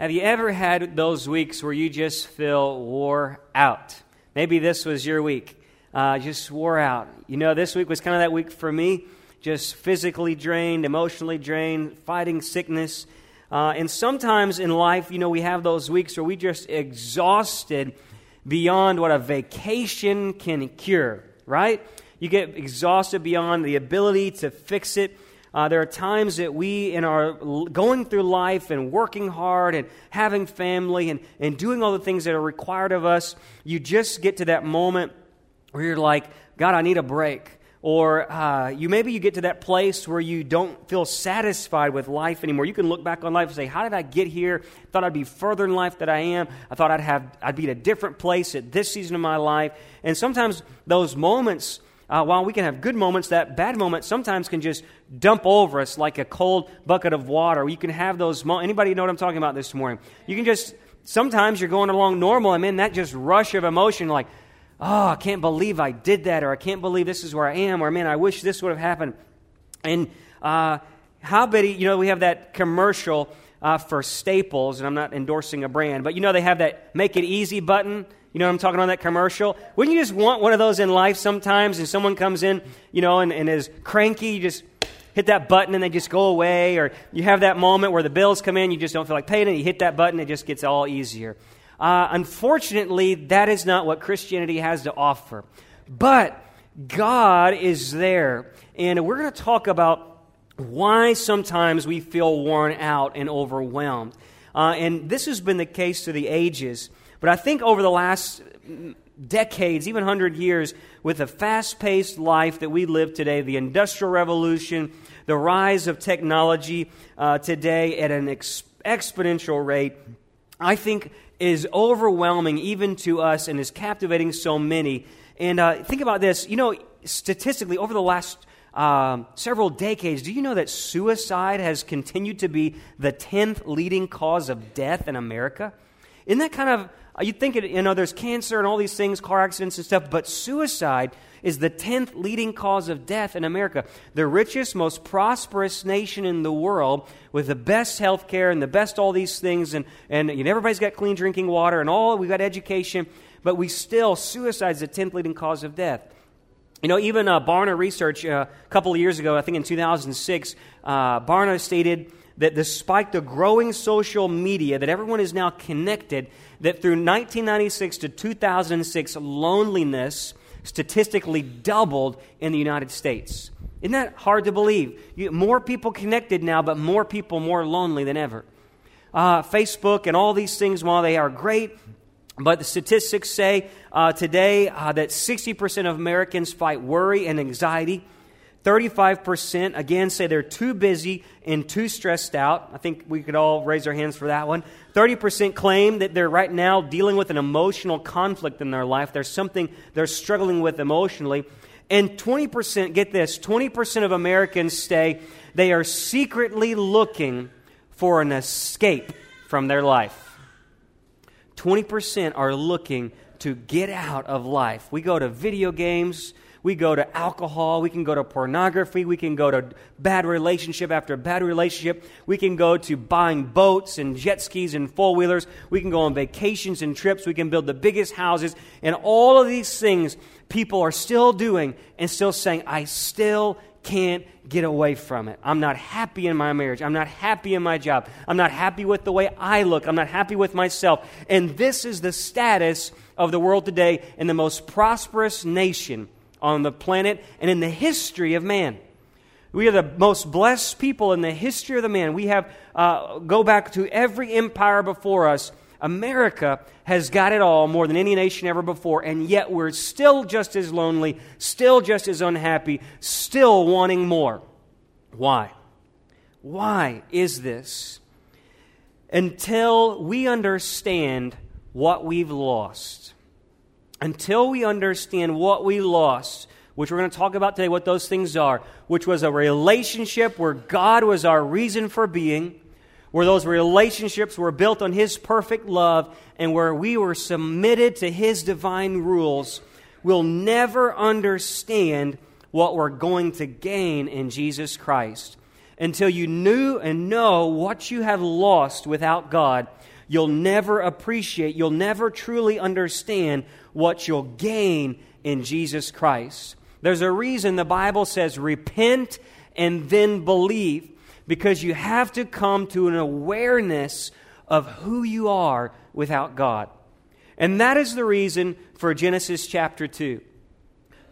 Have you ever had those weeks where you just feel wore out? Maybe this was your week. Uh, just wore out. You know, this week was kind of that week for me. Just physically drained, emotionally drained, fighting sickness. Uh, and sometimes in life, you know, we have those weeks where we just exhausted beyond what a vacation can cure, right? You get exhausted beyond the ability to fix it. Uh, there are times that we, in our going through life and working hard and having family and, and doing all the things that are required of us, you just get to that moment where you're like, God, I need a break. Or uh, you maybe you get to that place where you don't feel satisfied with life anymore. You can look back on life and say, "How did I get here? Thought I'd be further in life than I am. I thought I'd have I'd be at a different place at this season of my life." And sometimes those moments uh, while we can have good moments, that bad moment sometimes can just dump over us like a cold bucket of water. You can have those moments. Anybody know what I'm talking about this morning? You can just, sometimes you're going along normal, and then that just rush of emotion, like, oh, I can't believe I did that, or I can't believe this is where I am, or man, I wish this would have happened. And uh, how about, you know, we have that commercial uh, for Staples, and I'm not endorsing a brand, but you know, they have that make it easy button you know what I'm talking about, that commercial? Wouldn't you just want one of those in life sometimes and someone comes in, you know, and, and is cranky, you just hit that button and they just go away, or you have that moment where the bills come in, you just don't feel like paying it, you hit that button, it just gets all easier. Uh, unfortunately, that is not what Christianity has to offer. But God is there, and we're going to talk about why sometimes we feel worn out and overwhelmed. Uh, and this has been the case through the ages. But I think over the last decades, even 100 years, with the fast paced life that we live today, the Industrial Revolution, the rise of technology uh, today at an ex- exponential rate, I think is overwhelming even to us and is captivating so many. And uh, think about this you know, statistically, over the last um, several decades, do you know that suicide has continued to be the 10th leading cause of death in America? Isn't that kind of uh, you think, it, you know, there's cancer and all these things, car accidents and stuff, but suicide is the 10th leading cause of death in America. The richest, most prosperous nation in the world with the best health care and the best all these things, and, and you know, everybody's got clean drinking water and all, we've got education, but we still, suicide is the 10th leading cause of death. You know, even uh, Barna Research uh, a couple of years ago, I think in 2006, uh, Barna stated that despite the growing social media, that everyone is now connected, that through 1996 to 2006, loneliness statistically doubled in the United States. Isn't that hard to believe? You, more people connected now, but more people more lonely than ever. Uh, Facebook and all these things, while they are great, but the statistics say uh, today uh, that 60% of Americans fight worry and anxiety. 35% again say they're too busy and too stressed out. I think we could all raise our hands for that one. 30% claim that they're right now dealing with an emotional conflict in their life. There's something they're struggling with emotionally. And 20%, get this, 20% of Americans say they are secretly looking for an escape from their life. 20% are looking to get out of life. We go to video games, we go to alcohol. We can go to pornography. We can go to bad relationship after bad relationship. We can go to buying boats and jet skis and four wheelers. We can go on vacations and trips. We can build the biggest houses. And all of these things people are still doing and still saying, I still can't get away from it. I'm not happy in my marriage. I'm not happy in my job. I'm not happy with the way I look. I'm not happy with myself. And this is the status of the world today in the most prosperous nation on the planet and in the history of man. We are the most blessed people in the history of the man. We have, uh, go back to every empire before us. America has got it all more than any nation ever before, and yet we're still just as lonely, still just as unhappy, still wanting more. Why? Why is this? Until we understand what we've lost until we understand what we lost, which we're going to talk about today, what those things are, which was a relationship where God was our reason for being, where those relationships were built on His perfect love, and where we were submitted to His divine rules, we'll never understand what we're going to gain in Jesus Christ. Until you knew and know what you have lost without God, you'll never appreciate, you'll never truly understand what you'll gain in Jesus Christ. There's a reason the Bible says repent and then believe, because you have to come to an awareness of who you are without God. And that is the reason for Genesis chapter 2.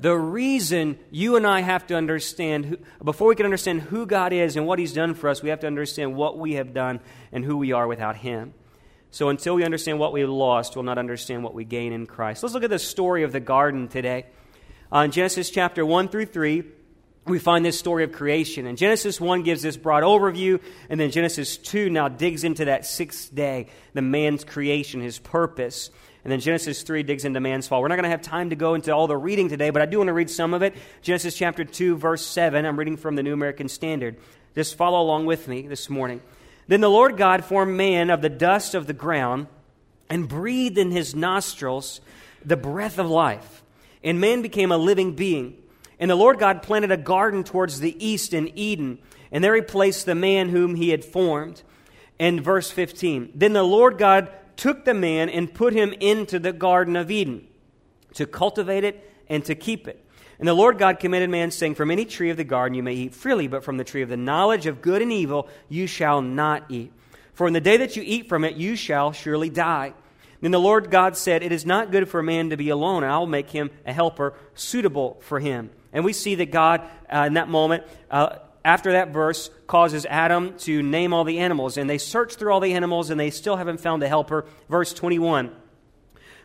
The reason you and I have to understand, who, before we can understand who God is and what He's done for us, we have to understand what we have done and who we are without Him. So until we understand what we lost, we'll not understand what we gain in Christ. Let's look at the story of the garden today. Uh, in Genesis chapter 1 through 3, we find this story of creation. And Genesis 1 gives this broad overview, and then Genesis 2 now digs into that sixth day, the man's creation, his purpose. And then Genesis 3 digs into man's fall. We're not going to have time to go into all the reading today, but I do want to read some of it. Genesis chapter 2, verse 7. I'm reading from the New American Standard. Just follow along with me this morning. Then the Lord God formed man of the dust of the ground and breathed in his nostrils the breath of life. And man became a living being. And the Lord God planted a garden towards the east in Eden, and there he placed the man whom he had formed. And verse 15 Then the Lord God took the man and put him into the Garden of Eden to cultivate it and to keep it. And the Lord God commanded man, saying, From any tree of the garden you may eat freely, but from the tree of the knowledge of good and evil you shall not eat. For in the day that you eat from it, you shall surely die. Then the Lord God said, It is not good for a man to be alone, I will make him a helper suitable for him. And we see that God, uh, in that moment, uh, after that verse, causes Adam to name all the animals. And they search through all the animals, and they still haven't found a helper. Verse 21.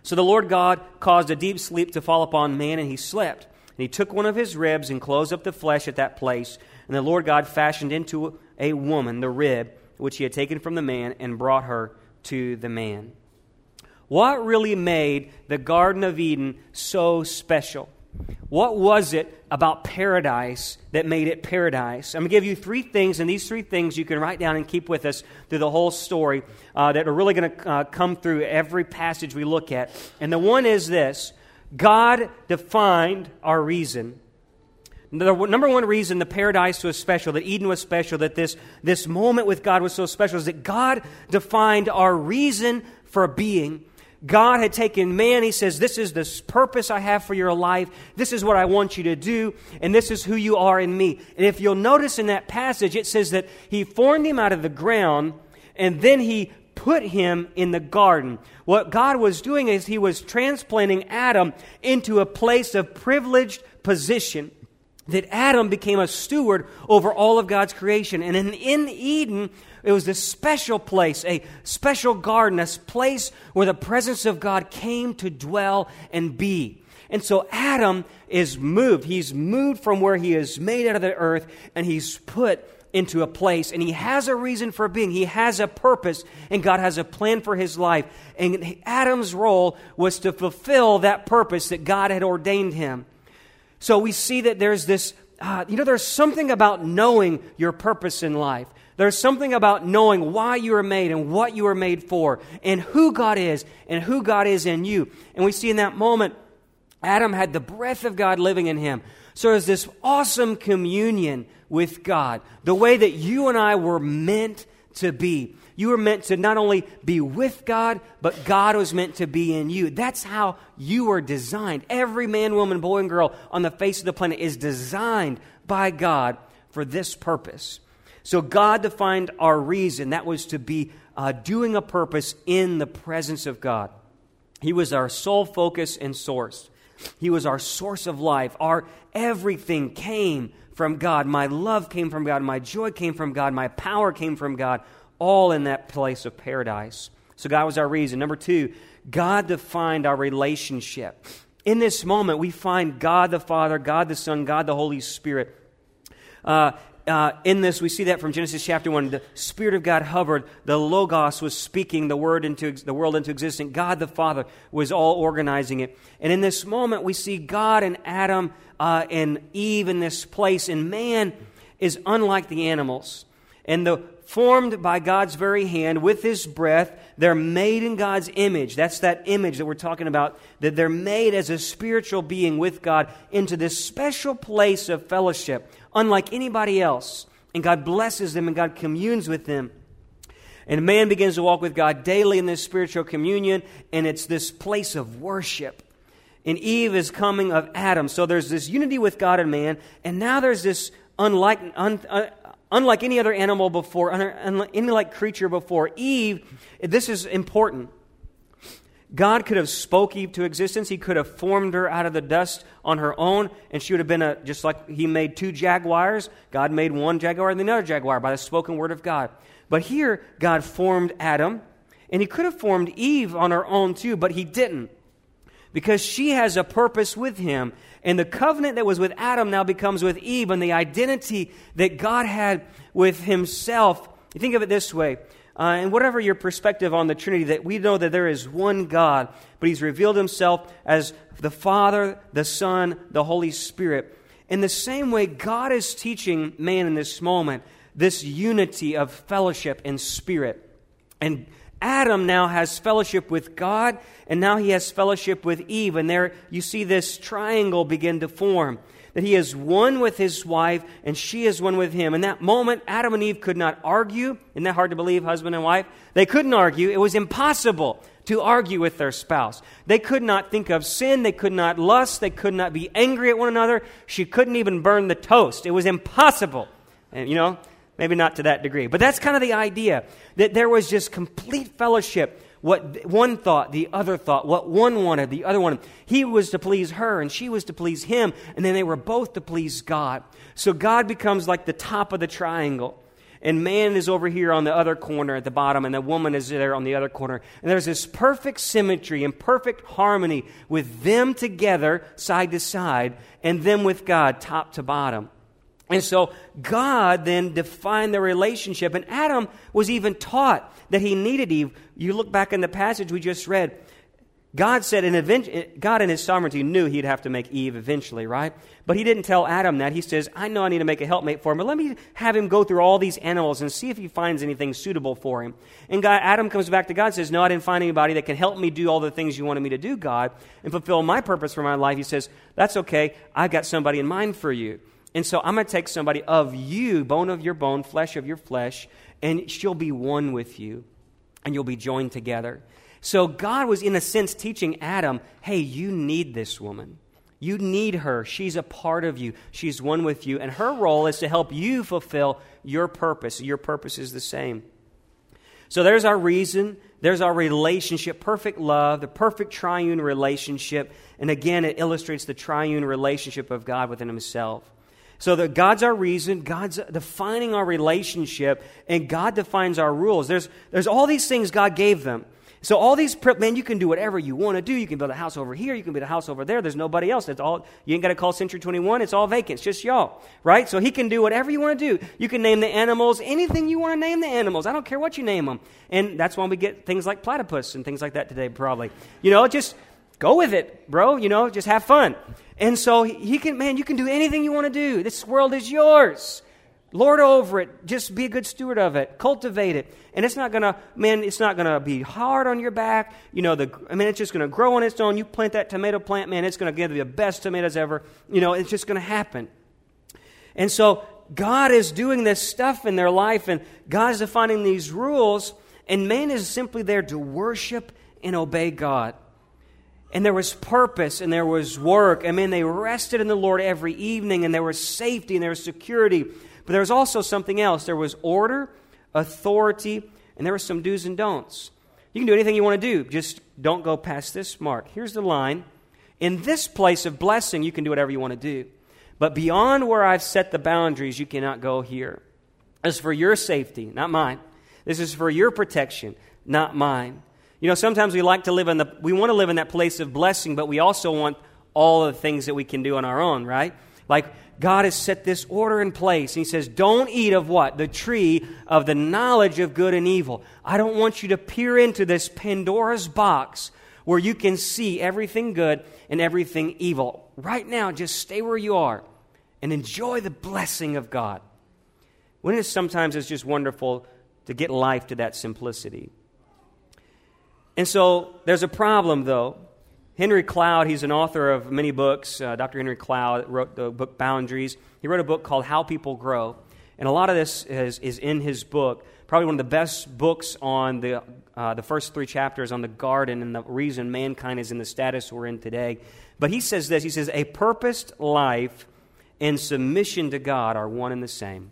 So the Lord God caused a deep sleep to fall upon man, and he slept. And he took one of his ribs and closed up the flesh at that place. And the Lord God fashioned into a woman the rib which he had taken from the man and brought her to the man. What really made the Garden of Eden so special? What was it about paradise that made it paradise? I'm going to give you three things, and these three things you can write down and keep with us through the whole story uh, that are really going to uh, come through every passage we look at. And the one is this God defined our reason. The number one reason the paradise was special, that Eden was special, that this, this moment with God was so special, is that God defined our reason for being. God had taken man. He says, This is the purpose I have for your life. This is what I want you to do. And this is who you are in me. And if you'll notice in that passage, it says that He formed him out of the ground and then He put him in the garden. What God was doing is He was transplanting Adam into a place of privileged position that Adam became a steward over all of God's creation. And in, in Eden, it was this special place, a special garden, a place where the presence of God came to dwell and be. And so Adam is moved. He's moved from where he is made out of the earth and he's put into a place and he has a reason for being. He has a purpose and God has a plan for his life. And Adam's role was to fulfill that purpose that God had ordained him. So we see that there's this, uh, you know, there's something about knowing your purpose in life. There's something about knowing why you are made and what you are made for and who God is and who God is in you. And we see in that moment, Adam had the breath of God living in him. So there's this awesome communion with God, the way that you and I were meant to be. You were meant to not only be with God, but God was meant to be in you. That's how you were designed. Every man, woman, boy, and girl on the face of the planet is designed by God for this purpose. So God defined our reason. That was to be uh, doing a purpose in the presence of God. He was our sole focus and source. He was our source of life. Our everything came from God. My love came from God. My joy came from God. My power came from God all in that place of paradise. So God was our reason. Number two, God defined our relationship. In this moment, we find God the Father, God the Son, God the Holy Spirit. Uh, uh, in this, we see that from Genesis chapter 1. The Spirit of God hovered. The Logos was speaking the, word into, the world into existence. God the Father was all organizing it. And in this moment, we see God and Adam uh, and Eve in this place. And man is unlike the animals. And the formed by God's very hand with his breath. They're made in God's image. That's that image that we're talking about, that they're made as a spiritual being with God into this special place of fellowship, unlike anybody else. And God blesses them and God communes with them. And man begins to walk with God daily in this spiritual communion, and it's this place of worship. And Eve is coming of Adam. So there's this unity with God and man, and now there's this unlike, un, uh, unlike any other animal before, unlike any like creature before. Eve, this is important. God could have spoke Eve to existence. He could have formed her out of the dust on her own, and she would have been a, just like He made two jaguars. God made one jaguar and another jaguar by the spoken word of God. But here, God formed Adam, and He could have formed Eve on her own too, but He didn't. Because she has a purpose with Him. And the covenant that was with Adam now becomes with Eve, and the identity that God had with Himself. You think of it this way uh, and whatever your perspective on the Trinity, that we know that there is one God, but He's revealed Himself as the Father, the Son, the Holy Spirit. In the same way, God is teaching man in this moment this unity of fellowship and spirit. And Adam now has fellowship with God, and now he has fellowship with Eve. And there you see this triangle begin to form that he is one with his wife and she is one with him. In that moment, Adam and Eve could not argue. Isn't that hard to believe, husband and wife? They couldn't argue. It was impossible to argue with their spouse. They could not think of sin. They could not lust. They could not be angry at one another. She couldn't even burn the toast. It was impossible. And, you know, maybe not to that degree. But that's kind of the idea that there was just complete fellowship what one thought, the other thought, what one wanted, the other wanted. He was to please her, and she was to please him, and then they were both to please God. So God becomes like the top of the triangle. And man is over here on the other corner at the bottom, and the woman is there on the other corner. And there's this perfect symmetry and perfect harmony with them together, side to side, and them with God, top to bottom. And so God then defined the relationship, and Adam was even taught that he needed Eve. You look back in the passage we just read. God said, event- God in his sovereignty knew he'd have to make Eve eventually, right? But he didn't tell Adam that. He says, I know I need to make a helpmate for him, but let me have him go through all these animals and see if he finds anything suitable for him. And God, Adam comes back to God and says, No, I didn't find anybody that can help me do all the things you wanted me to do, God, and fulfill my purpose for my life. He says, That's okay. I've got somebody in mind for you. And so I'm going to take somebody of you, bone of your bone, flesh of your flesh, and she'll be one with you and you'll be joined together. So God was, in a sense, teaching Adam hey, you need this woman. You need her. She's a part of you. She's one with you. And her role is to help you fulfill your purpose. Your purpose is the same. So there's our reason. There's our relationship, perfect love, the perfect triune relationship. And again, it illustrates the triune relationship of God within Himself. So that God's our reason, God's defining our relationship, and God defines our rules. There's, there's all these things God gave them. So all these, man, you can do whatever you want to do. You can build a house over here. You can build a house over there. There's nobody else. It's all, you ain't got to call Century 21. It's all vacant. It's just y'all, right? So he can do whatever you want to do. You can name the animals, anything you want to name the animals. I don't care what you name them. And that's why we get things like platypus and things like that today, probably. You know, just go with it, bro. You know, just have fun. And so he can, man, you can do anything you want to do. This world is yours. Lord over it. Just be a good steward of it. Cultivate it. And it's not going to, man, it's not going to be hard on your back. You know, the, I mean, it's just going to grow on its own. You plant that tomato plant, man, it's going to give you the best tomatoes ever. You know, it's just going to happen. And so God is doing this stuff in their life, and God is defining these rules, and man is simply there to worship and obey God and there was purpose and there was work. I mean, they rested in the Lord every evening and there was safety and there was security. But there was also something else there was order, authority, and there were some do's and don'ts. You can do anything you want to do, just don't go past this mark. Here's the line In this place of blessing, you can do whatever you want to do. But beyond where I've set the boundaries, you cannot go here. This is for your safety, not mine. This is for your protection, not mine. You know, sometimes we like to live in the, we want to live in that place of blessing, but we also want all of the things that we can do on our own, right? Like, God has set this order in place. He says, Don't eat of what? The tree of the knowledge of good and evil. I don't want you to peer into this Pandora's box where you can see everything good and everything evil. Right now, just stay where you are and enjoy the blessing of God. When it sometimes it's just wonderful to get life to that simplicity. And so there's a problem, though. Henry Cloud, he's an author of many books. Uh, Dr. Henry Cloud wrote the book Boundaries. He wrote a book called How People Grow. And a lot of this is, is in his book. Probably one of the best books on the, uh, the first three chapters on the garden and the reason mankind is in the status we're in today. But he says this He says, A purposed life and submission to God are one and the same.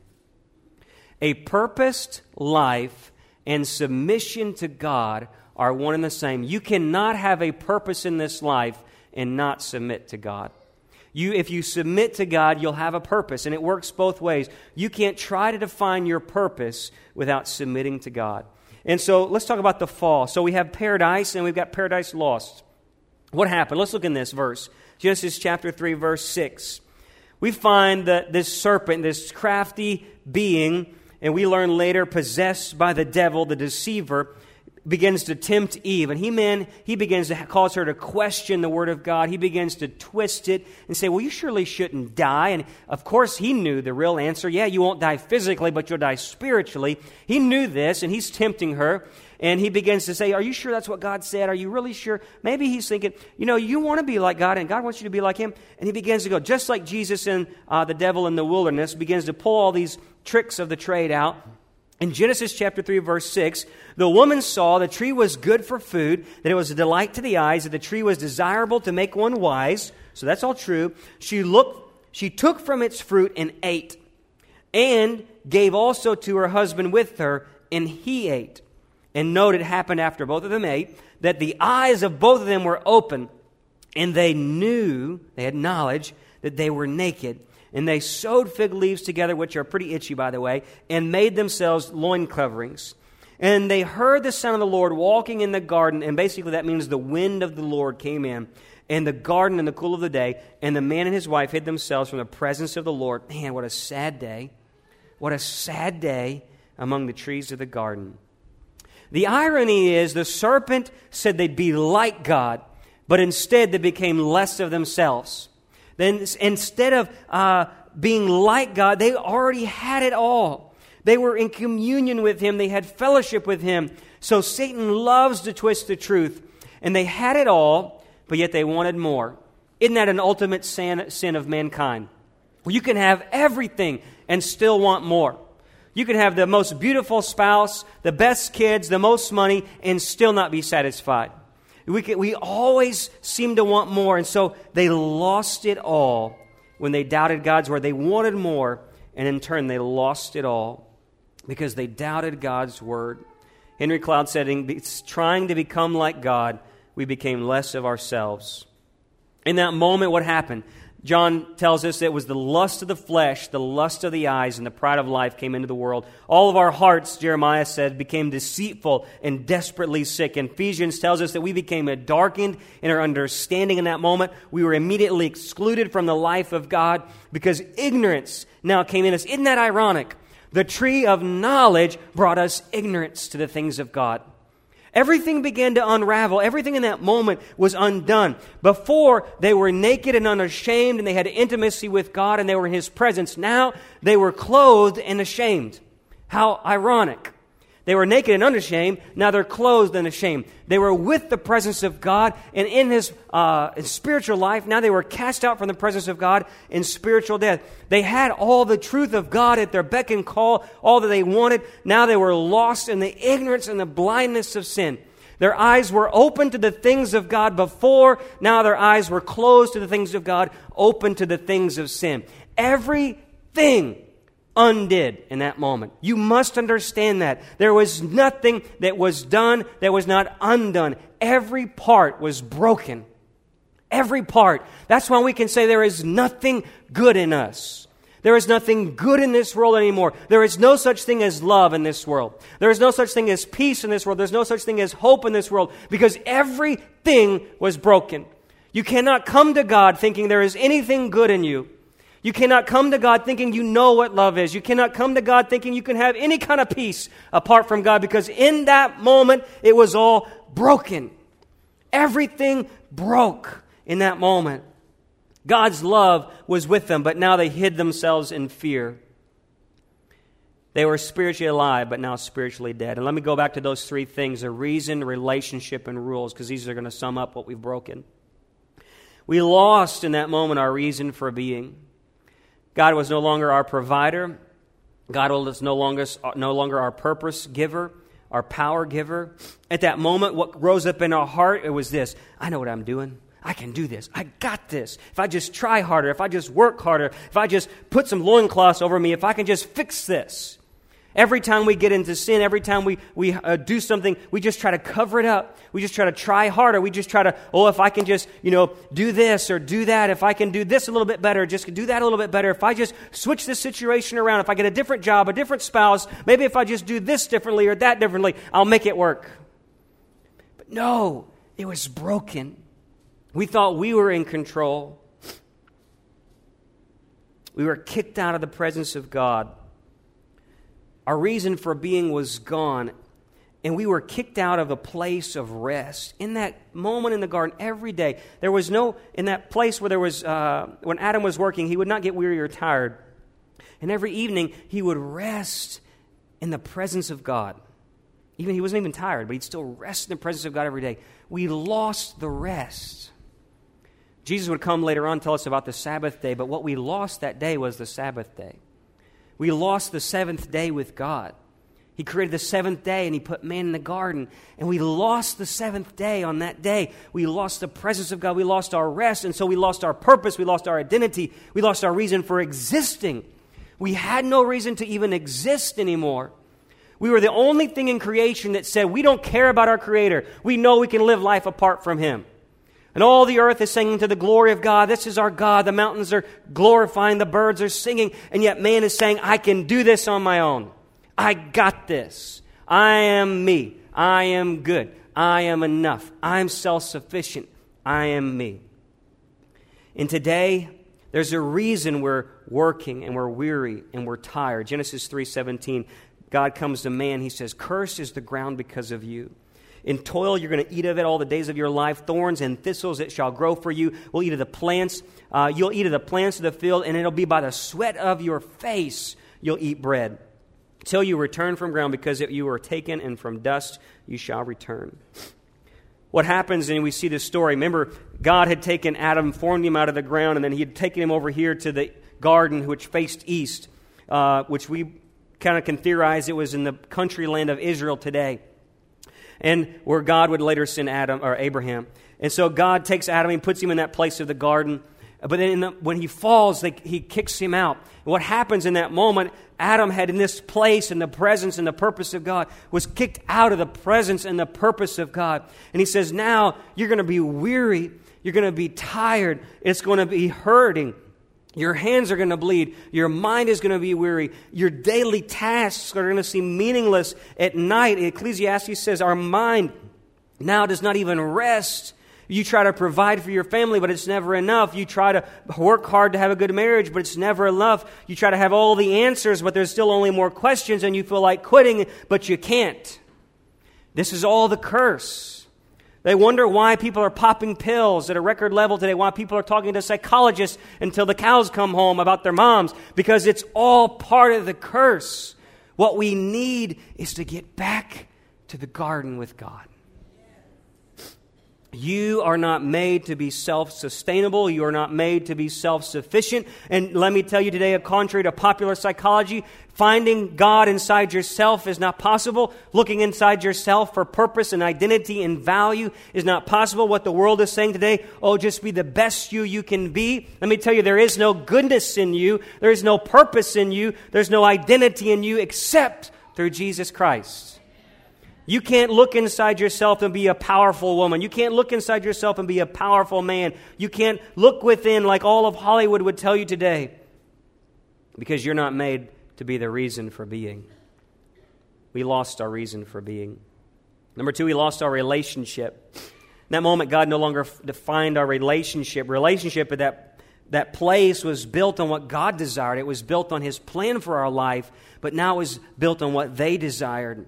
A purposed life and submission to God are one and the same. You cannot have a purpose in this life and not submit to God. You, if you submit to God, you'll have a purpose, and it works both ways. You can't try to define your purpose without submitting to God. And so let's talk about the fall. So we have paradise, and we've got paradise lost. What happened? Let's look in this verse Genesis chapter 3, verse 6. We find that this serpent, this crafty being, and we learn later possessed by the devil, the deceiver, begins to tempt Eve. And he, man, he begins to cause her to question the Word of God. He begins to twist it and say, Well, you surely shouldn't die. And of course, he knew the real answer. Yeah, you won't die physically, but you'll die spiritually. He knew this, and he's tempting her. And he begins to say, Are you sure that's what God said? Are you really sure? Maybe he's thinking, You know, you want to be like God, and God wants you to be like him. And he begins to go, just like Jesus and uh, the devil in the wilderness, begins to pull all these tricks of the trade out in Genesis chapter 3, verse 6, the woman saw the tree was good for food, that it was a delight to the eyes, that the tree was desirable to make one wise. So that's all true. She looked, she took from its fruit and ate, and gave also to her husband with her, and he ate. And note it happened after both of them ate, that the eyes of both of them were open, and they knew, they had knowledge, that they were naked and they sewed fig leaves together, which are pretty itchy, by the way, and made themselves loin coverings. And they heard the sound of the Lord walking in the garden, and basically that means the wind of the Lord came in, and the garden in the cool of the day, and the man and his wife hid themselves from the presence of the Lord. Man, what a sad day. What a sad day among the trees of the garden. The irony is the serpent said they'd be like God, but instead they became less of themselves. Then instead of uh, being like God, they already had it all. They were in communion with Him, they had fellowship with Him. So Satan loves to twist the truth. And they had it all, but yet they wanted more. Isn't that an ultimate sin, of mankind? You can have everything and still want more. You can have the most beautiful spouse, the best kids, the most money, and still not be satisfied. We, can, we always seem to want more, and so they lost it all when they doubted God's word. They wanted more, and in turn, they lost it all because they doubted God's word. Henry Cloud said, in trying to become like God, we became less of ourselves. In that moment, what happened? John tells us it was the lust of the flesh, the lust of the eyes, and the pride of life came into the world. All of our hearts, Jeremiah said, became deceitful and desperately sick. And Ephesians tells us that we became darkened in our understanding in that moment. We were immediately excluded from the life of God because ignorance now came in us. Isn't that ironic? The tree of knowledge brought us ignorance to the things of God. Everything began to unravel. Everything in that moment was undone. Before, they were naked and unashamed, and they had intimacy with God, and they were in His presence. Now, they were clothed and ashamed. How ironic. They were naked and unashamed. Now they're clothed and ashamed. They were with the presence of God and in his, uh, spiritual life. Now they were cast out from the presence of God in spiritual death. They had all the truth of God at their beck and call, all that they wanted. Now they were lost in the ignorance and the blindness of sin. Their eyes were open to the things of God before. Now their eyes were closed to the things of God, open to the things of sin. Everything undid in that moment. You must understand that. There was nothing that was done that was not undone. Every part was broken. Every part. That's why we can say there is nothing good in us. There is nothing good in this world anymore. There is no such thing as love in this world. There is no such thing as peace in this world. There's no such thing as hope in this world because everything was broken. You cannot come to God thinking there is anything good in you. You cannot come to God thinking you know what love is. You cannot come to God thinking you can have any kind of peace apart from God because in that moment it was all broken. Everything broke in that moment. God's love was with them, but now they hid themselves in fear. They were spiritually alive, but now spiritually dead. And let me go back to those three things a reason, relationship, and rules, because these are going to sum up what we've broken. We lost in that moment our reason for being. God was no longer our provider. God was no longer, no longer our purpose giver, our power giver. At that moment, what rose up in our heart, it was this I know what I'm doing. I can do this. I got this. If I just try harder, if I just work harder, if I just put some loincloths over me, if I can just fix this. Every time we get into sin, every time we, we uh, do something, we just try to cover it up. We just try to try harder. We just try to, oh, if I can just, you know, do this or do that, if I can do this a little bit better, just do that a little bit better, if I just switch this situation around, if I get a different job, a different spouse, maybe if I just do this differently or that differently, I'll make it work. But no, it was broken. We thought we were in control. We were kicked out of the presence of God. Our reason for being was gone, and we were kicked out of a place of rest. In that moment in the garden, every day, there was no, in that place where there was, uh, when Adam was working, he would not get weary or tired. And every evening, he would rest in the presence of God. Even he wasn't even tired, but he'd still rest in the presence of God every day. We lost the rest. Jesus would come later on tell us about the Sabbath day, but what we lost that day was the Sabbath day. We lost the seventh day with God. He created the seventh day and He put man in the garden. And we lost the seventh day on that day. We lost the presence of God. We lost our rest. And so we lost our purpose. We lost our identity. We lost our reason for existing. We had no reason to even exist anymore. We were the only thing in creation that said, We don't care about our Creator. We know we can live life apart from Him. And all the earth is singing to the glory of God. This is our God. The mountains are glorifying. The birds are singing. And yet man is saying, I can do this on my own. I got this. I am me. I am good. I am enough. I'm self sufficient. I am me. And today, there's a reason we're working and we're weary and we're tired. Genesis 3:17, God comes to man. He says, "Cursed is the ground because of you." In toil, you're going to eat of it all the days of your life. Thorns and thistles it shall grow for you. We'll eat of the plants. Uh, you'll eat of the plants of the field, and it'll be by the sweat of your face you'll eat bread. Till you return from ground, because you were taken, and from dust you shall return. What happens, and we see this story. Remember, God had taken Adam, formed him out of the ground, and then he had taken him over here to the garden which faced east, uh, which we kind of can theorize it was in the country land of Israel today and where God would later send Adam or Abraham. And so God takes Adam and puts him in that place of the garden. But then the, when he falls, they, he kicks him out. What happens in that moment, Adam had in this place and the presence and the purpose of God, was kicked out of the presence and the purpose of God. And he says, Now you're going to be weary. You're going to be tired. It's going to be hurting. Your hands are going to bleed. Your mind is going to be weary. Your daily tasks are going to seem meaningless at night. Ecclesiastes says our mind now does not even rest. You try to provide for your family, but it's never enough. You try to work hard to have a good marriage, but it's never enough. You try to have all the answers, but there's still only more questions, and you feel like quitting, but you can't. This is all the curse. They wonder why people are popping pills at a record level today, why people are talking to psychologists until the cows come home about their moms, because it's all part of the curse. What we need is to get back to the garden with God. You are not made to be self sustainable. You are not made to be self sufficient. And let me tell you today, contrary to popular psychology, finding God inside yourself is not possible. Looking inside yourself for purpose and identity and value is not possible. What the world is saying today, oh, just be the best you you can be. Let me tell you, there is no goodness in you, there is no purpose in you, there's no identity in you except through Jesus Christ. You can't look inside yourself and be a powerful woman. You can't look inside yourself and be a powerful man. You can't look within like all of Hollywood would tell you today because you're not made to be the reason for being. We lost our reason for being. Number two, we lost our relationship. In that moment, God no longer defined our relationship. Relationship at that, that place was built on what God desired, it was built on His plan for our life, but now it was built on what they desired.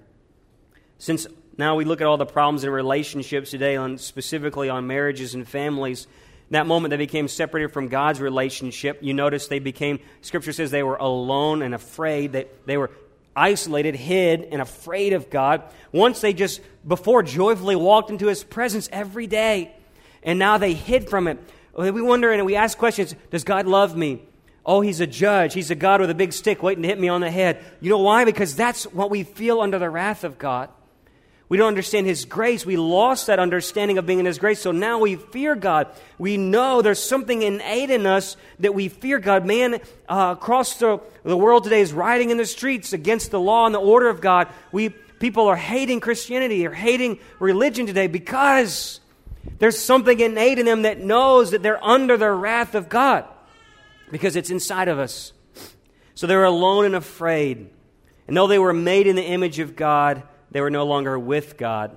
Since now we look at all the problems in relationships today, on specifically on marriages and families, that moment they became separated from God's relationship. You notice they became, Scripture says they were alone and afraid, that they were isolated, hid, and afraid of God. Once they just, before, joyfully walked into His presence every day, and now they hid from it. We wonder and we ask questions Does God love me? Oh, he's a judge. He's a God with a big stick waiting to hit me on the head. You know why? Because that's what we feel under the wrath of God. We don't understand His grace. We lost that understanding of being in His grace. So now we fear God. We know there's something innate in us that we fear God. Man uh, across the, the world today is rioting in the streets against the law and the order of God. We, people are hating Christianity or hating religion today because there's something innate in them that knows that they're under the wrath of God because it's inside of us. So they're alone and afraid. And though they were made in the image of God, they were no longer with God.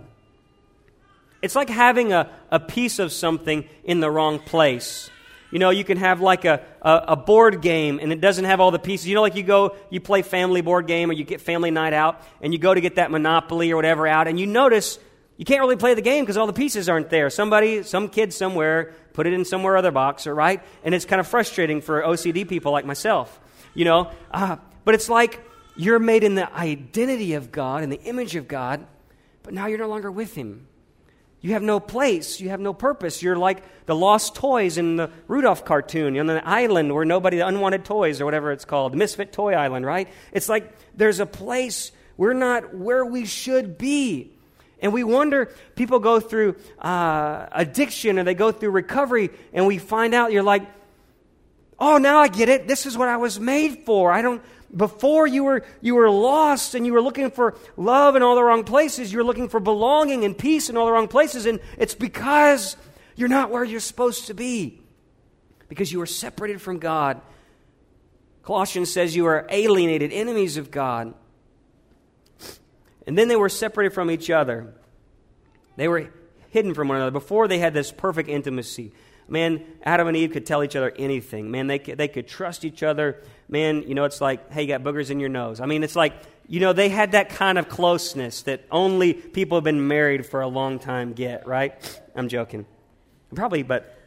It's like having a, a piece of something in the wrong place. You know, you can have like a, a, a, board game and it doesn't have all the pieces. You know, like you go, you play family board game or you get family night out and you go to get that Monopoly or whatever out and you notice you can't really play the game because all the pieces aren't there. Somebody, some kid somewhere put it in somewhere other box, or right? And it's kind of frustrating for OCD people like myself, you know. Uh, but it's like you're made in the identity of God, in the image of God, but now you're no longer with Him. You have no place. You have no purpose. You're like the lost toys in the Rudolph cartoon on the island where nobody, the unwanted toys or whatever it's called, Misfit Toy Island, right? It's like there's a place we're not where we should be. And we wonder, people go through uh, addiction and they go through recovery, and we find out you're like, oh, now I get it. This is what I was made for. I don't. Before you were you were lost and you were looking for love in all the wrong places. You're looking for belonging and peace in all the wrong places, and it's because you're not where you're supposed to be. Because you were separated from God. Colossians says you are alienated, enemies of God. And then they were separated from each other. They were hidden from one another. Before they had this perfect intimacy. Man, Adam and Eve could tell each other anything. Man, they could, they could trust each other. Man, you know, it's like, hey, you got boogers in your nose. I mean, it's like, you know, they had that kind of closeness that only people who have been married for a long time get, right? I'm joking. Probably, but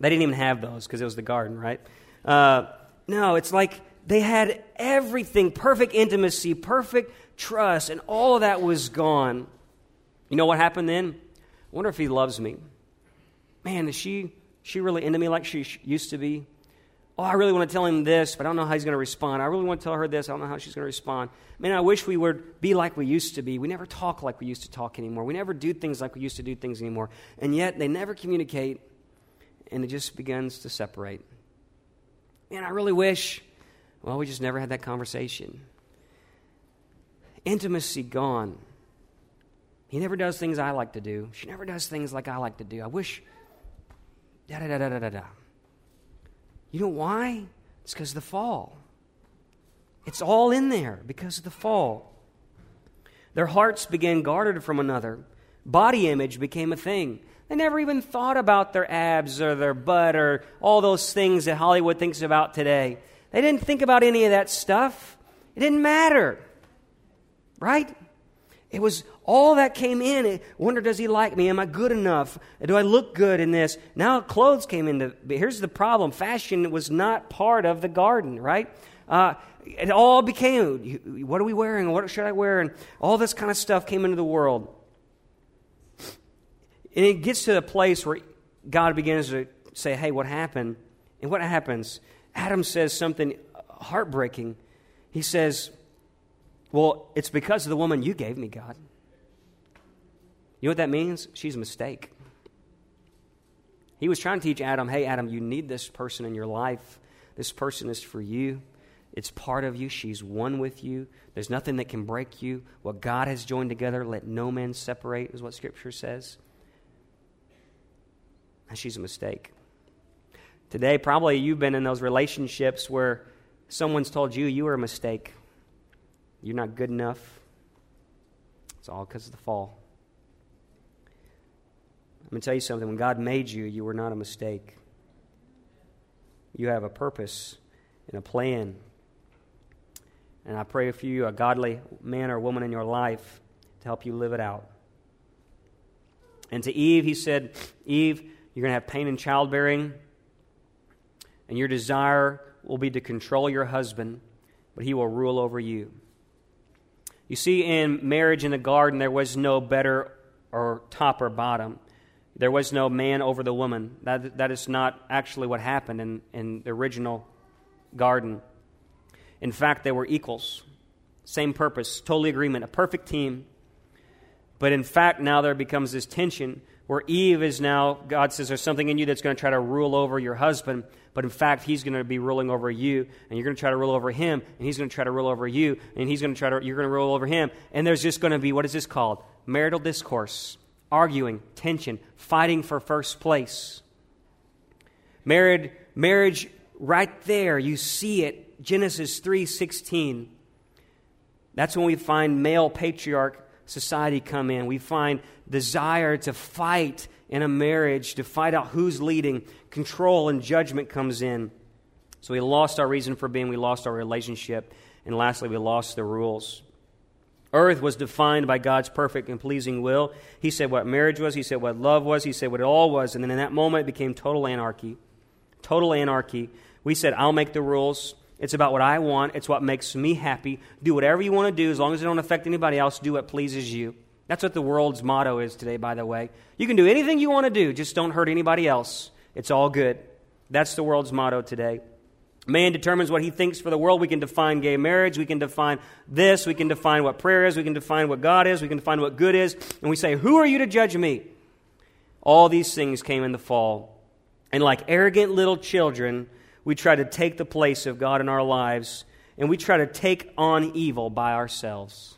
they didn't even have those because it was the garden, right? Uh, no, it's like they had everything perfect intimacy, perfect trust, and all of that was gone. You know what happened then? I wonder if he loves me. Man, is she, she really into me like she used to be? Oh, I really want to tell him this, but I don't know how he's going to respond. I really want to tell her this. I don't know how she's going to respond. Man, I wish we would be like we used to be. We never talk like we used to talk anymore. We never do things like we used to do things anymore. And yet, they never communicate, and it just begins to separate. Man, I really wish, well, we just never had that conversation intimacy gone. He never does things I like to do. She never does things like I like to do. I wish. Da da da da da da. You know why? It's because of the fall. It's all in there because of the fall. Their hearts began guarded from another. Body image became a thing. They never even thought about their abs or their butt or all those things that Hollywood thinks about today. They didn't think about any of that stuff. It didn't matter. Right? It was all that came in. I wonder, does he like me? Am I good enough? Do I look good in this? Now clothes came into. Here's the problem: fashion was not part of the garden, right? Uh, it all became. What are we wearing? What should I wear? And all this kind of stuff came into the world. And it gets to a place where God begins to say, "Hey, what happened?" And what happens? Adam says something heartbreaking. He says, well, it's because of the woman you gave me, God. You know what that means? She's a mistake. He was trying to teach Adam, hey, Adam, you need this person in your life. This person is for you. It's part of you. She's one with you. There's nothing that can break you. What God has joined together, let no man separate, is what Scripture says. And she's a mistake. Today, probably you've been in those relationships where someone's told you you were a mistake. You're not good enough. It's all because of the fall. I'm going to tell you something. When God made you, you were not a mistake. You have a purpose and a plan. And I pray for you, a godly man or woman in your life, to help you live it out. And to Eve, he said, Eve, you're going to have pain in childbearing, and your desire will be to control your husband, but he will rule over you. You see, in marriage in the garden, there was no better or top or bottom. There was no man over the woman. That, that is not actually what happened in, in the original garden. In fact, they were equals, same purpose, totally agreement, a perfect team. But in fact, now there becomes this tension where Eve is now, God says, there's something in you that's going to try to rule over your husband, but in fact, he's going to be ruling over you, and you're going to try to rule over him, and he's going to try to rule over you, and he's going to try to, you're going to rule over him. And there's just going to be, what is this called? Marital discourse, arguing, tension, fighting for first place. Married, marriage right there, you see it, Genesis 3:16. That's when we find male patriarch society come in. We find desire to fight in a marriage, to fight out who's leading. Control and judgment comes in. So we lost our reason for being, we lost our relationship, and lastly, we lost the rules. Earth was defined by God's perfect and pleasing will. He said what marriage was, He said what love was, He said what it all was, and then in that moment it became total anarchy. Total anarchy. We said, I'll make the rules. It's about what I want. It's what makes me happy. Do whatever you want to do as long as it don't affect anybody else. Do what pleases you. That's what the world's motto is today, by the way. You can do anything you want to do, just don't hurt anybody else. It's all good. That's the world's motto today. Man determines what he thinks for the world. We can define gay marriage. We can define this. We can define what prayer is. We can define what God is. We can define what good is. And we say, Who are you to judge me? All these things came in the fall. And like arrogant little children, we try to take the place of God in our lives and we try to take on evil by ourselves.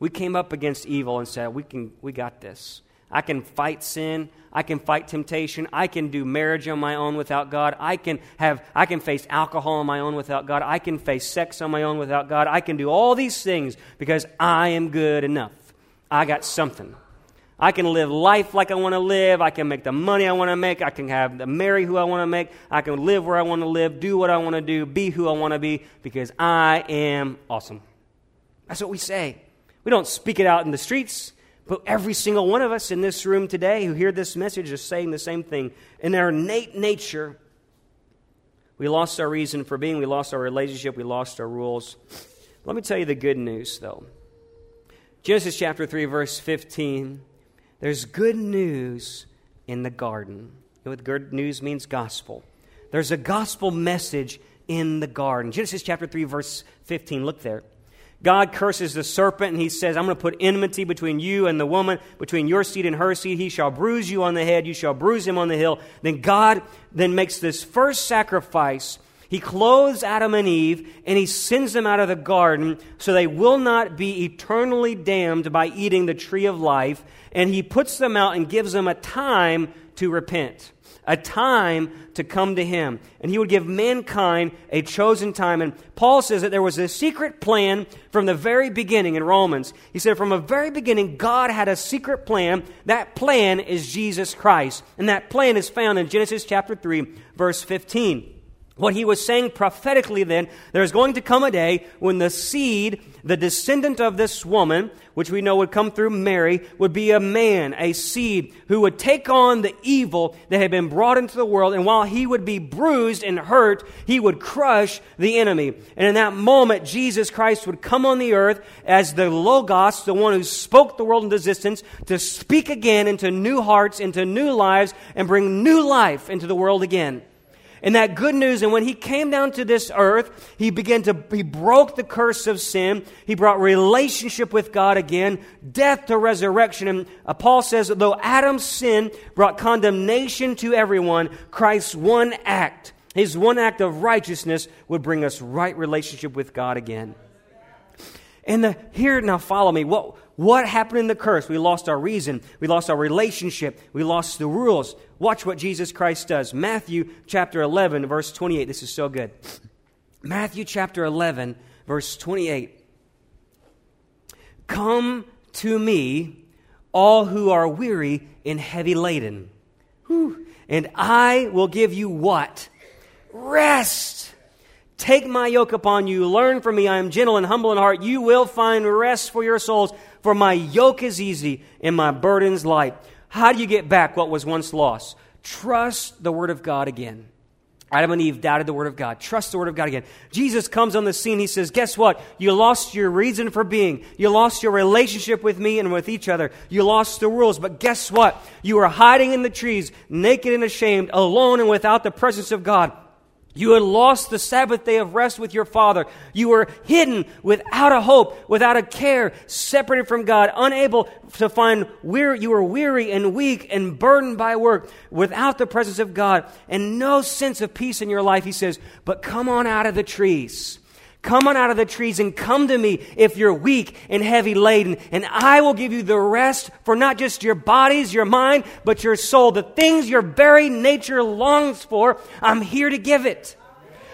We came up against evil and said, we, can, we got this. I can fight sin. I can fight temptation. I can do marriage on my own without God. I can have I can face alcohol on my own without God. I can face sex on my own without God. I can do all these things because I am good enough. I got something. I can live life like I want to live. I can make the money I want to make. I can have the marry who I want to make. I can live where I want to live, do what I want to do, be who I want to be because I am awesome. That's what we say. We don't speak it out in the streets, but every single one of us in this room today who hear this message is saying the same thing. In our innate nature, we lost our reason for being, we lost our relationship, we lost our rules. Let me tell you the good news, though. Genesis chapter 3, verse 15 there's good news in the garden. You know what good news means? Gospel. There's a gospel message in the garden. Genesis chapter 3, verse 15. Look there. God curses the serpent and he says, I'm going to put enmity between you and the woman, between your seed and her seed. He shall bruise you on the head, you shall bruise him on the heel. Then God then makes this first sacrifice he clothes Adam and Eve and he sends them out of the garden so they will not be eternally damned by eating the tree of life. And he puts them out and gives them a time to repent, a time to come to him. And he would give mankind a chosen time. And Paul says that there was a secret plan from the very beginning in Romans. He said, from the very beginning, God had a secret plan. That plan is Jesus Christ. And that plan is found in Genesis chapter 3, verse 15. What he was saying prophetically then, there's going to come a day when the seed, the descendant of this woman, which we know would come through Mary, would be a man, a seed, who would take on the evil that had been brought into the world, and while he would be bruised and hurt, he would crush the enemy. And in that moment, Jesus Christ would come on the earth as the Logos, the one who spoke the world into existence, to speak again into new hearts, into new lives, and bring new life into the world again and that good news. And when he came down to this earth, he began to, he broke the curse of sin. He brought relationship with God again, death to resurrection. And uh, Paul says, though Adam's sin brought condemnation to everyone, Christ's one act, his one act of righteousness would bring us right relationship with God again. And the, here, now follow me. What, what happened in the curse? We lost our reason. We lost our relationship. We lost the rules. Watch what Jesus Christ does. Matthew chapter 11, verse 28. This is so good. Matthew chapter 11, verse 28. Come to me, all who are weary and heavy laden, Whew. and I will give you what? Rest. Take my yoke upon you. Learn from me. I am gentle and humble in heart. You will find rest for your souls. For my yoke is easy and my burden's light. How do you get back what was once lost? Trust the Word of God again. Adam and Eve doubted the Word of God. Trust the Word of God again. Jesus comes on the scene. He says, Guess what? You lost your reason for being. You lost your relationship with me and with each other. You lost the rules. But guess what? You were hiding in the trees, naked and ashamed, alone and without the presence of God. You had lost the Sabbath day of rest with your father. You were hidden without a hope, without a care, separated from God, unable to find where You were weary and weak and burdened by work, without the presence of God, and no sense of peace in your life. He says, But come on out of the trees. Come on out of the trees and come to me if you're weak and heavy laden, and I will give you the rest for not just your bodies, your mind, but your soul. The things your very nature longs for, I'm here to give it.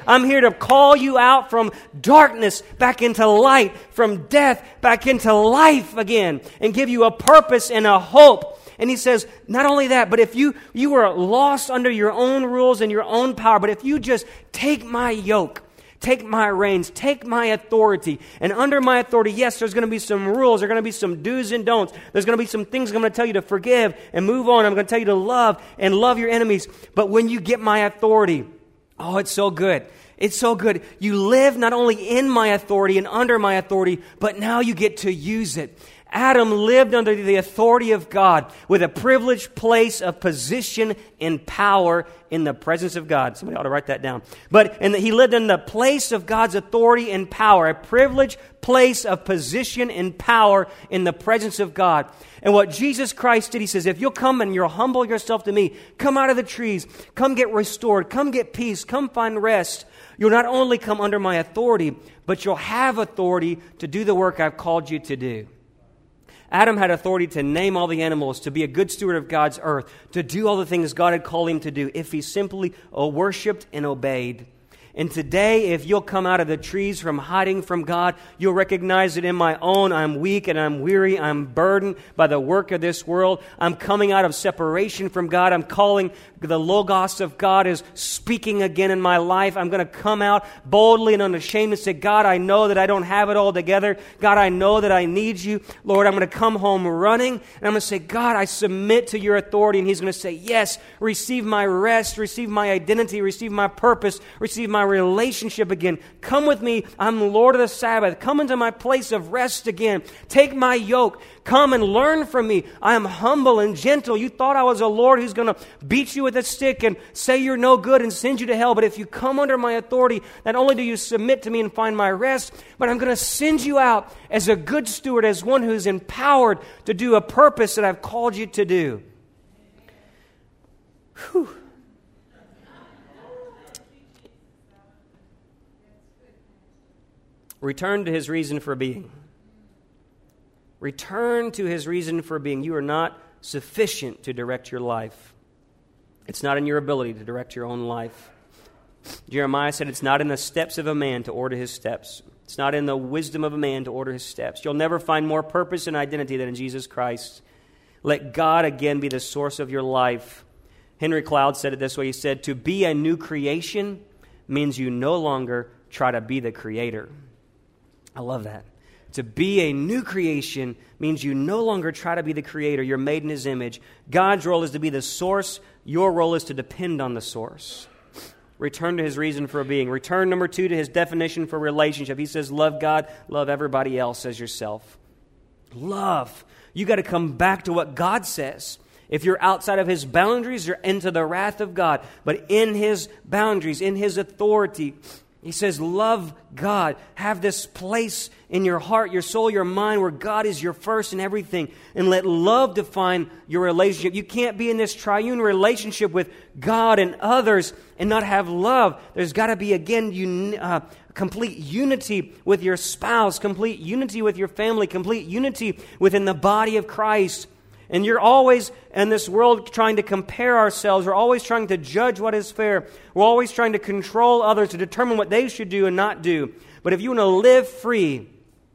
I'm here to call you out from darkness back into light, from death back into life again, and give you a purpose and a hope. And he says, not only that, but if you, you are lost under your own rules and your own power, but if you just take my yoke, Take my reins, take my authority. And under my authority, yes, there's going to be some rules, there's going to be some do's and don'ts. There's going to be some things I'm going to tell you to forgive and move on. I'm going to tell you to love and love your enemies. But when you get my authority, oh, it's so good. It's so good. You live not only in my authority and under my authority, but now you get to use it. Adam lived under the authority of God with a privileged place of position and power in the presence of God. Somebody ought to write that down. But he lived in the place of God's authority and power, a privileged place of position and power in the presence of God. And what Jesus Christ did, he says, if you'll come and you'll humble yourself to me, come out of the trees, come get restored, come get peace, come find rest. You'll not only come under my authority, but you'll have authority to do the work I've called you to do. Adam had authority to name all the animals, to be a good steward of God's earth, to do all the things God had called him to do if he simply uh, worshiped and obeyed. And today, if you'll come out of the trees from hiding from God, you'll recognize that in my own, I'm weak and I'm weary. I'm burdened by the work of this world. I'm coming out of separation from God. I'm calling the Logos of God is speaking again in my life. I'm going to come out boldly and unashamed and say, God, I know that I don't have it all together. God, I know that I need you. Lord, I'm going to come home running and I'm going to say, God, I submit to your authority. And He's going to say, Yes, receive my rest, receive my identity, receive my purpose, receive my relationship again. Come with me. I'm Lord of the Sabbath. Come into my place of rest again. Take my yoke. Come and learn from me. I am humble and gentle. You thought I was a Lord who's going to beat you with a stick and say you're no good and send you to hell. But if you come under my authority, not only do you submit to me and find my rest, but I'm going to send you out as a good steward, as one who's empowered to do a purpose that I've called you to do. Whew. Return to his reason for being. Return to his reason for being. You are not sufficient to direct your life. It's not in your ability to direct your own life. Jeremiah said, It's not in the steps of a man to order his steps. It's not in the wisdom of a man to order his steps. You'll never find more purpose and identity than in Jesus Christ. Let God again be the source of your life. Henry Cloud said it this way He said, To be a new creation means you no longer try to be the creator. I love that. To be a new creation means you no longer try to be the creator. You're made in his image. God's role is to be the source, your role is to depend on the source. Return to his reason for being. Return, number two, to his definition for relationship. He says, Love God, love everybody else as yourself. Love. You got to come back to what God says. If you're outside of his boundaries, you're into the wrath of God. But in his boundaries, in his authority, he says, Love God. Have this place in your heart, your soul, your mind where God is your first in everything. And let love define your relationship. You can't be in this triune relationship with God and others and not have love. There's got to be, again, un- uh, complete unity with your spouse, complete unity with your family, complete unity within the body of Christ. And you're always in this world trying to compare ourselves. We're always trying to judge what is fair. We're always trying to control others to determine what they should do and not do. But if you want to live free,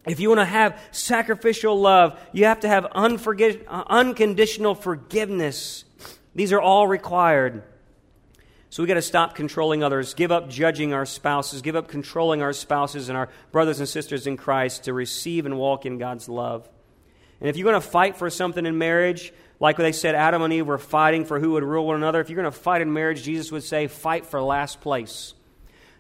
if you want to have sacrificial love, you have to have unforgi- uh, unconditional forgiveness. These are all required. So we got to stop controlling others, give up judging our spouses, give up controlling our spouses and our brothers and sisters in Christ to receive and walk in God's love. And if you're going to fight for something in marriage, like they said Adam and Eve were fighting for who would rule one another, if you're going to fight in marriage, Jesus would say, fight for last place.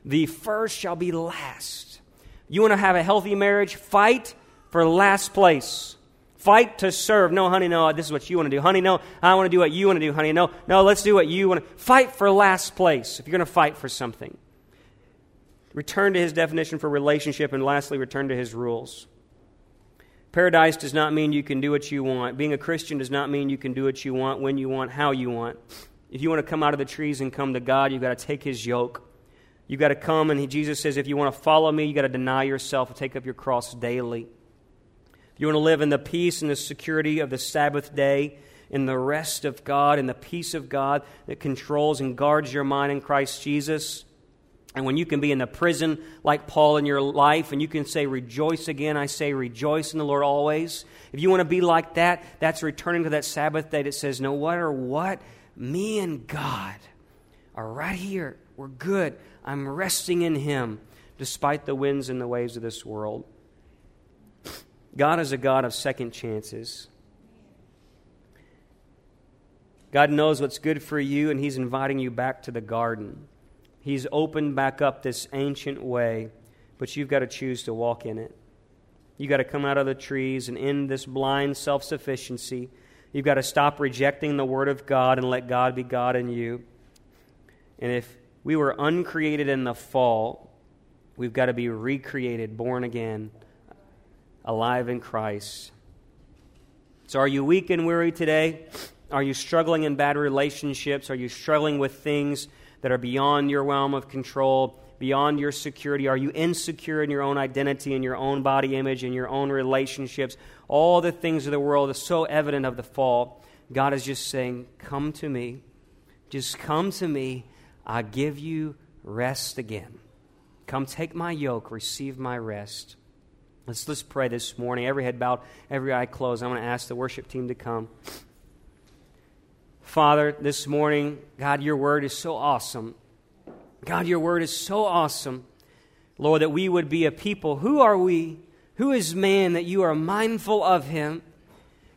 The first shall be last. You want to have a healthy marriage? Fight for last place. Fight to serve. No, honey, no, this is what you want to do. Honey, no, I want to do what you want to do, honey. No, no, let's do what you want to. Fight for last place if you're going to fight for something. Return to his definition for relationship, and lastly, return to his rules. Paradise does not mean you can do what you want. Being a Christian does not mean you can do what you want, when you want, how you want. If you want to come out of the trees and come to God, you've got to take his yoke. You've got to come, and he, Jesus says, if you want to follow me, you've got to deny yourself and take up your cross daily. If you want to live in the peace and the security of the Sabbath day, in the rest of God, in the peace of God that controls and guards your mind in Christ Jesus, and when you can be in the prison like Paul in your life and you can say, Rejoice again, I say, Rejoice in the Lord always. If you want to be like that, that's returning to that Sabbath day that says, No matter what, me and God are right here. We're good. I'm resting in Him despite the winds and the waves of this world. God is a God of second chances. God knows what's good for you, and He's inviting you back to the garden. He's opened back up this ancient way, but you've got to choose to walk in it. You've got to come out of the trees and end this blind self sufficiency. You've got to stop rejecting the Word of God and let God be God in you. And if we were uncreated in the fall, we've got to be recreated, born again, alive in Christ. So, are you weak and weary today? Are you struggling in bad relationships? Are you struggling with things? That are beyond your realm of control, beyond your security? Are you insecure in your own identity, in your own body image, in your own relationships? All the things of the world are so evident of the fall. God is just saying, Come to me. Just come to me. I give you rest again. Come take my yoke, receive my rest. Let's, let's pray this morning. Every head bowed, every eye closed. I'm going to ask the worship team to come. Father, this morning, God, your word is so awesome. God, your word is so awesome. Lord, that we would be a people. Who are we? Who is man that you are mindful of him?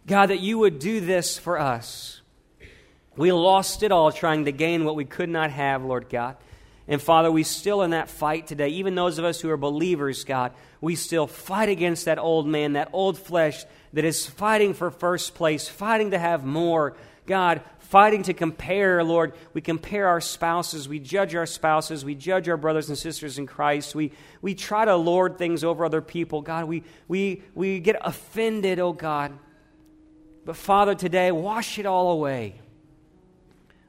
God, that you would do this for us. We lost it all trying to gain what we could not have, Lord God. And Father, we still in that fight today. Even those of us who are believers, God, we still fight against that old man, that old flesh that is fighting for first place, fighting to have more. God, fighting to compare, Lord. We compare our spouses. We judge our spouses. We judge our brothers and sisters in Christ. We, we try to lord things over other people. God, we, we, we get offended, oh God. But Father, today, wash it all away.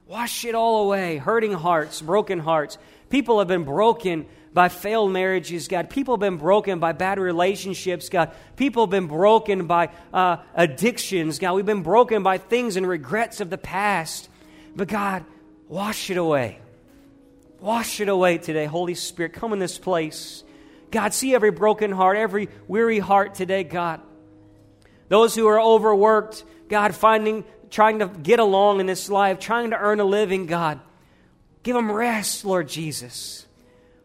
Wash it all away. Hurting hearts, broken hearts. People have been broken by failed marriages, God. People have been broken by bad relationships, God. People have been broken by uh, addictions, God. We've been broken by things and regrets of the past. But God, wash it away. Wash it away today, Holy Spirit. Come in this place. God, see every broken heart, every weary heart today, God. Those who are overworked, God, finding, trying to get along in this life, trying to earn a living, God. Give them rest, Lord Jesus.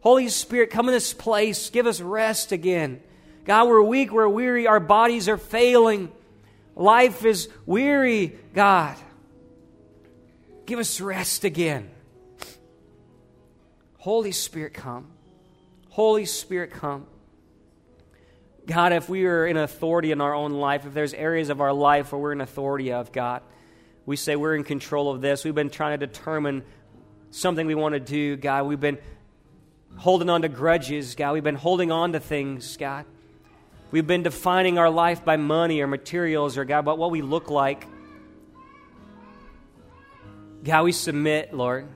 Holy Spirit, come in this place. Give us rest again. God, we're weak, we're weary, our bodies are failing. Life is weary, God. Give us rest again. Holy Spirit, come. Holy Spirit, come. God, if we are in authority in our own life, if there's areas of our life where we're in authority of, God, we say we're in control of this. We've been trying to determine something we want to do, God. We've been holding on to grudges, God. We've been holding on to things, God. We've been defining our life by money or materials or, God, by what we look like. God, we submit, Lord.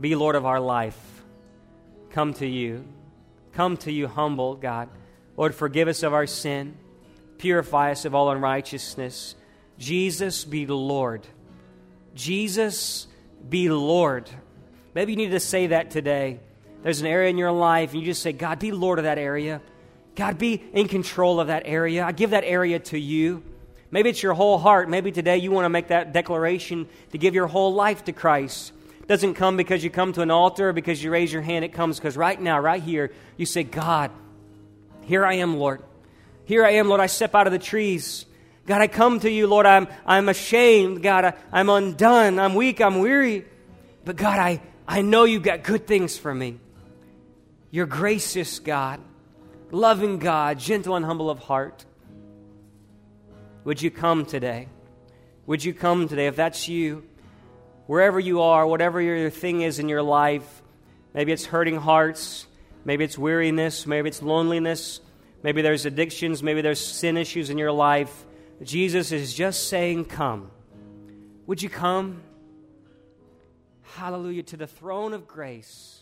Be Lord of our life. Come to you. Come to you humble, God. Lord, forgive us of our sin. Purify us of all unrighteousness. Jesus be Lord. Jesus be Lord. Maybe you need to say that today there's an area in your life, and you just say, God, be Lord of that area. God, be in control of that area. I give that area to you. Maybe it's your whole heart. Maybe today you want to make that declaration to give your whole life to Christ. It doesn't come because you come to an altar or because you raise your hand. It comes because right now, right here, you say, God, here I am, Lord. Here I am, Lord. I step out of the trees. God, I come to you, Lord. I'm, I'm ashamed. God, I, I'm undone. I'm weak. I'm weary. But God, I, I know you've got good things for me. You're gracious, God, loving God, gentle and humble of heart. Would you come today? Would you come today? If that's you, wherever you are, whatever your thing is in your life, maybe it's hurting hearts, Maybe it's weariness, maybe it's loneliness, maybe there's addictions, maybe there's sin issues in your life. Jesus is just saying, Come. Would you come? Hallelujah, to the throne of grace